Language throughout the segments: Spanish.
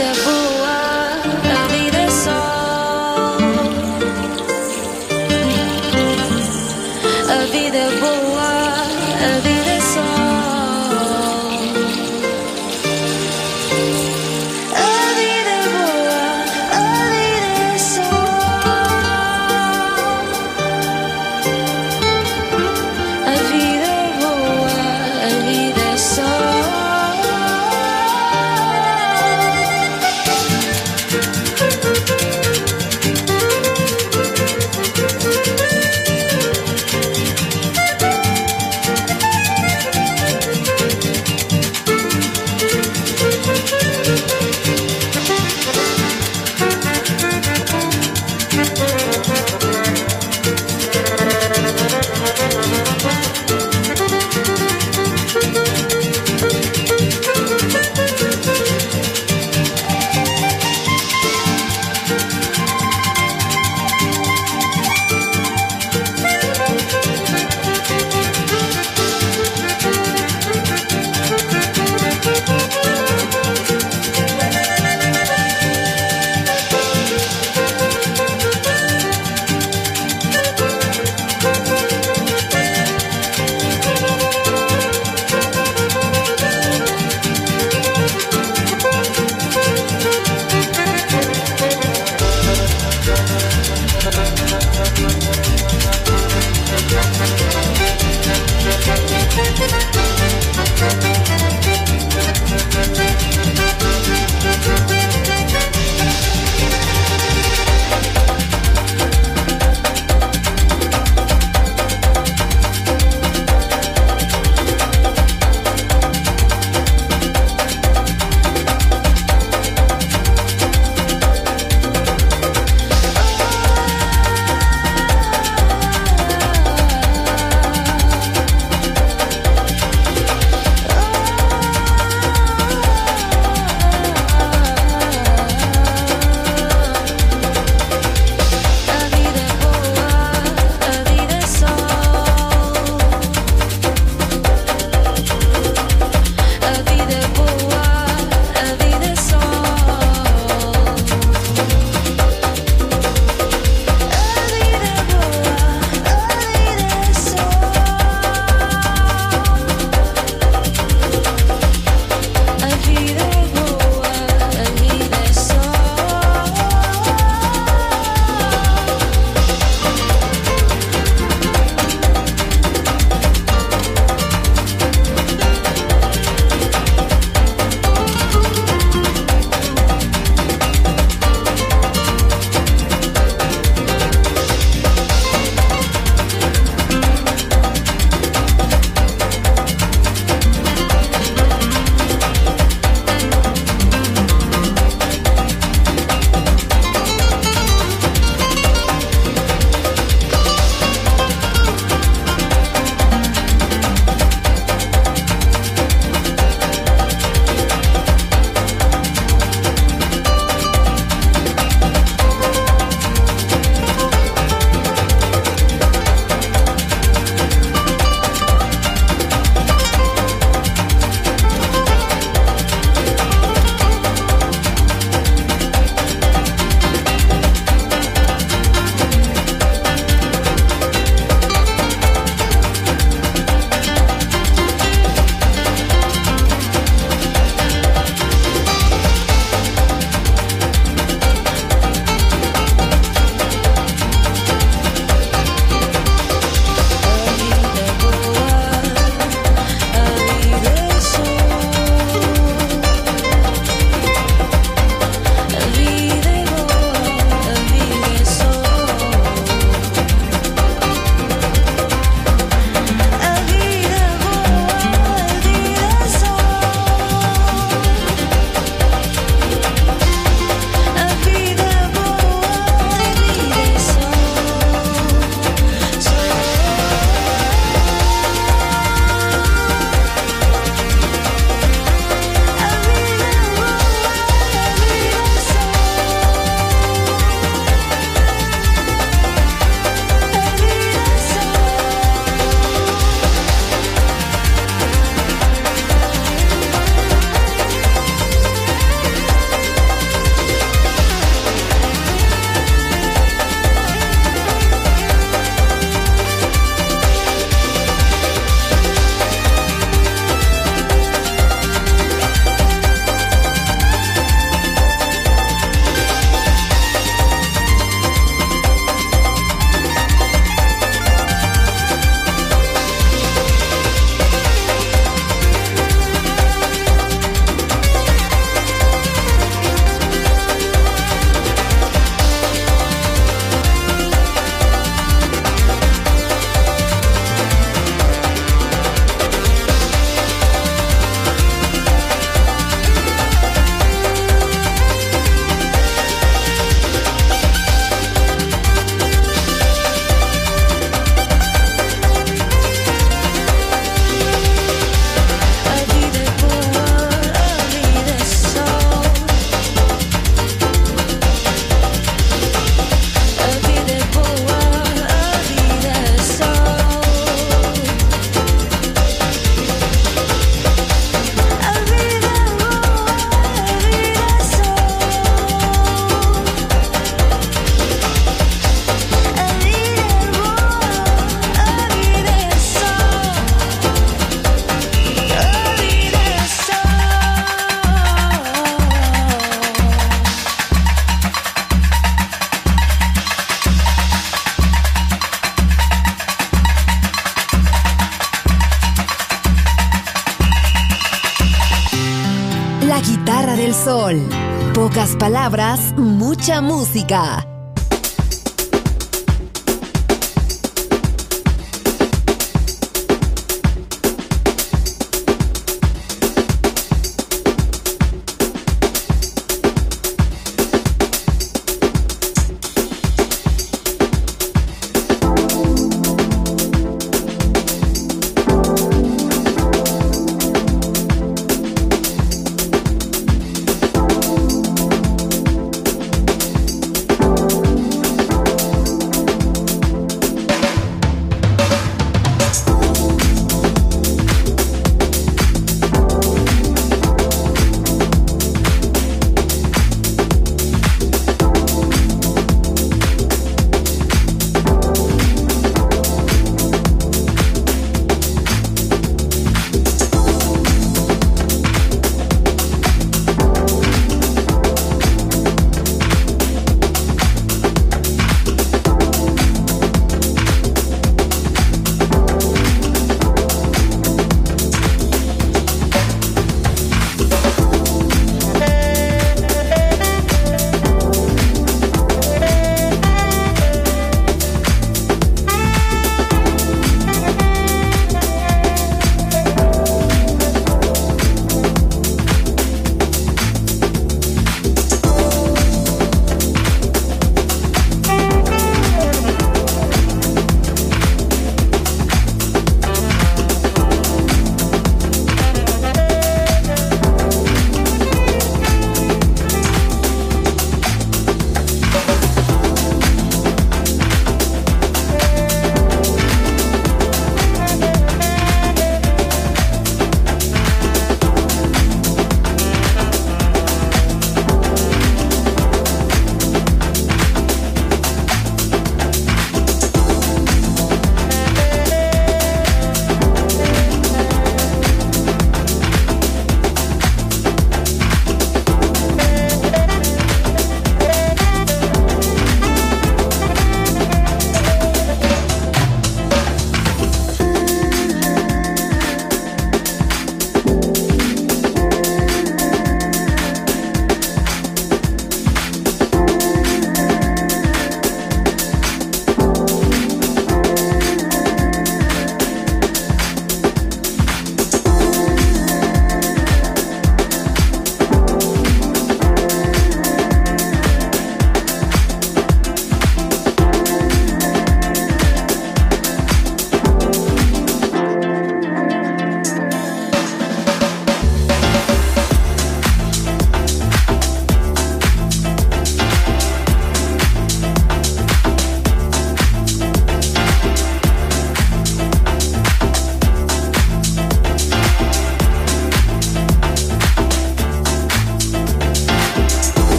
the mucha música.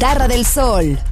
Guitarra del sol.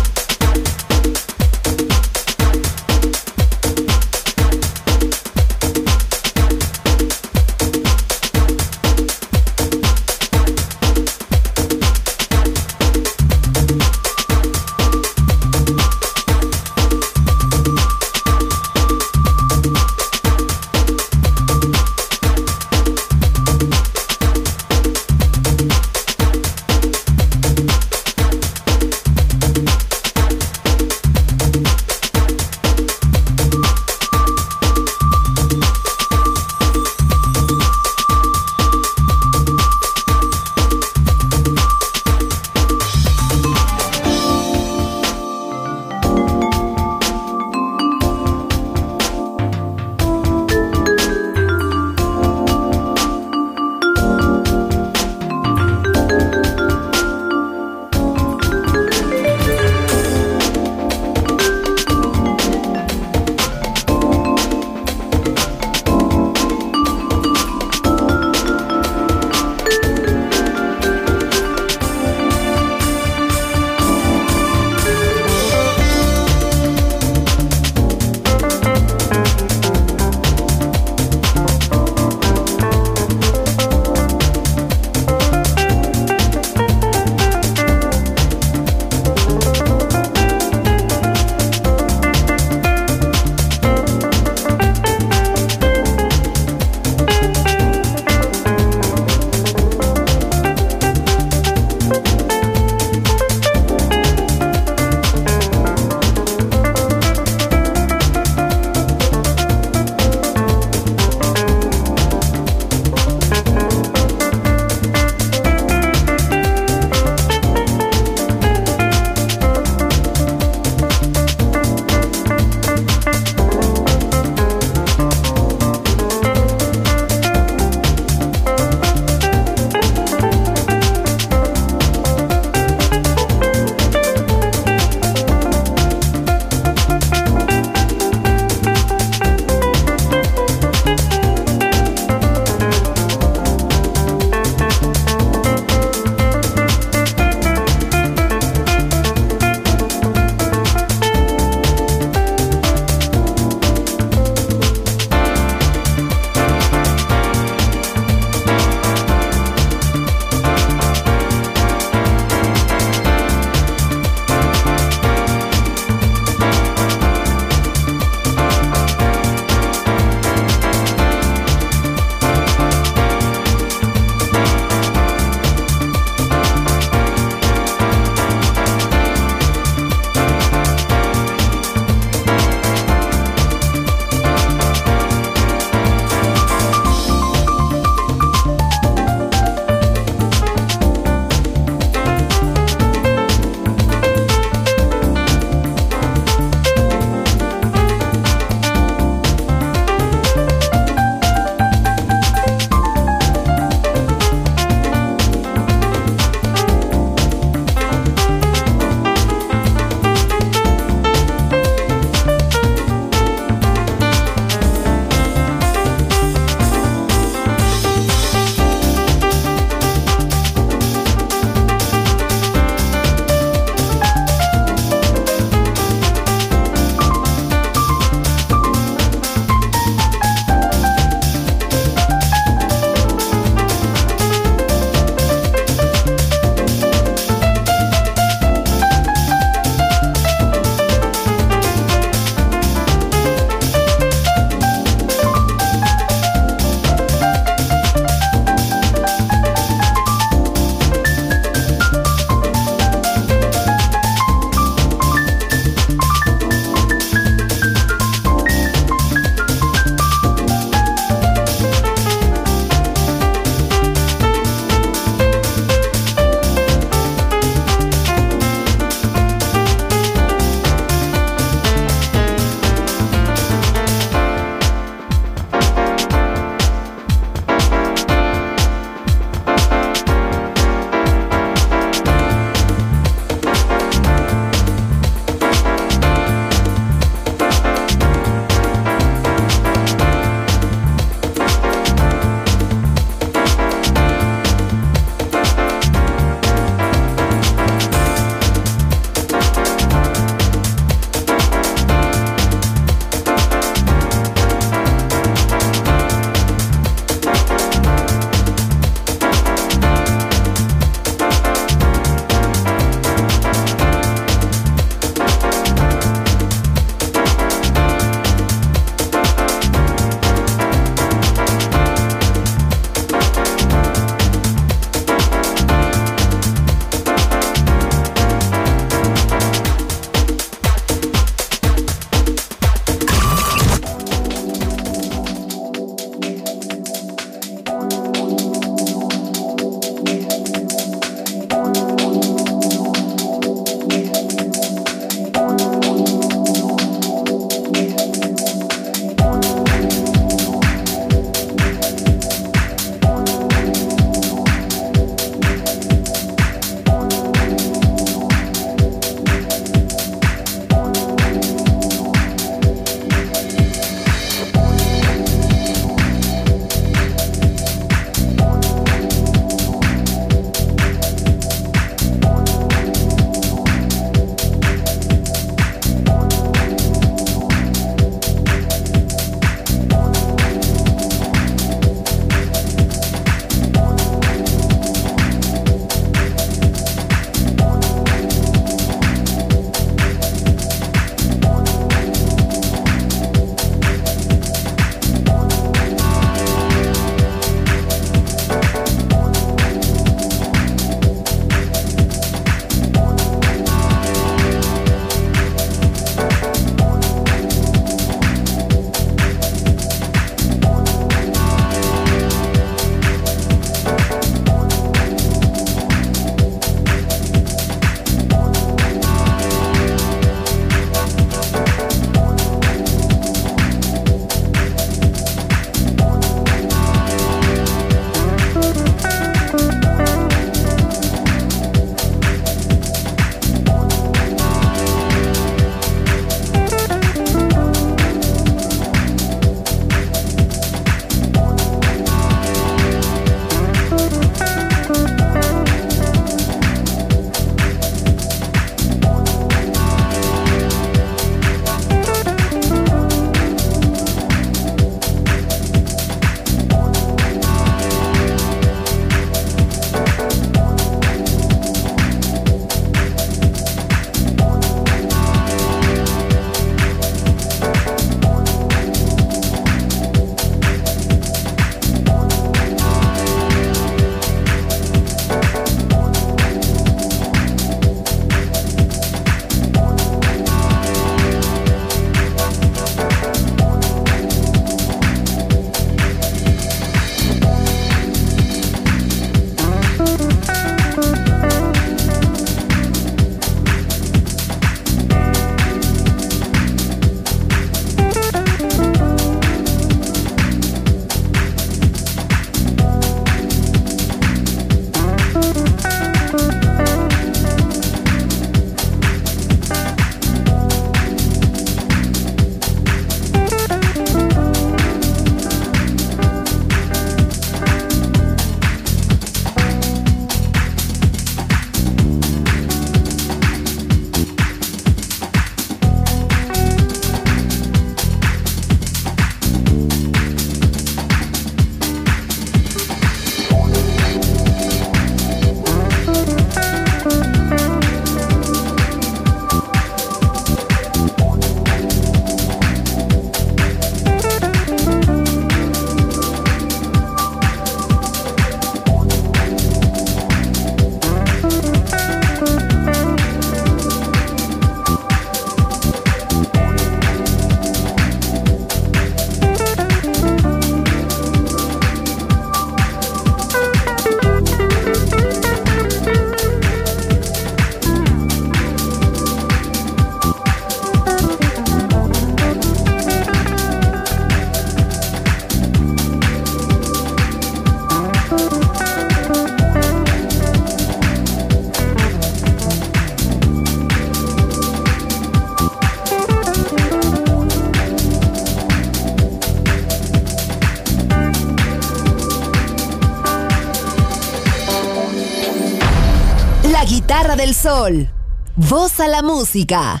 Voz a la música.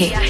Viaje.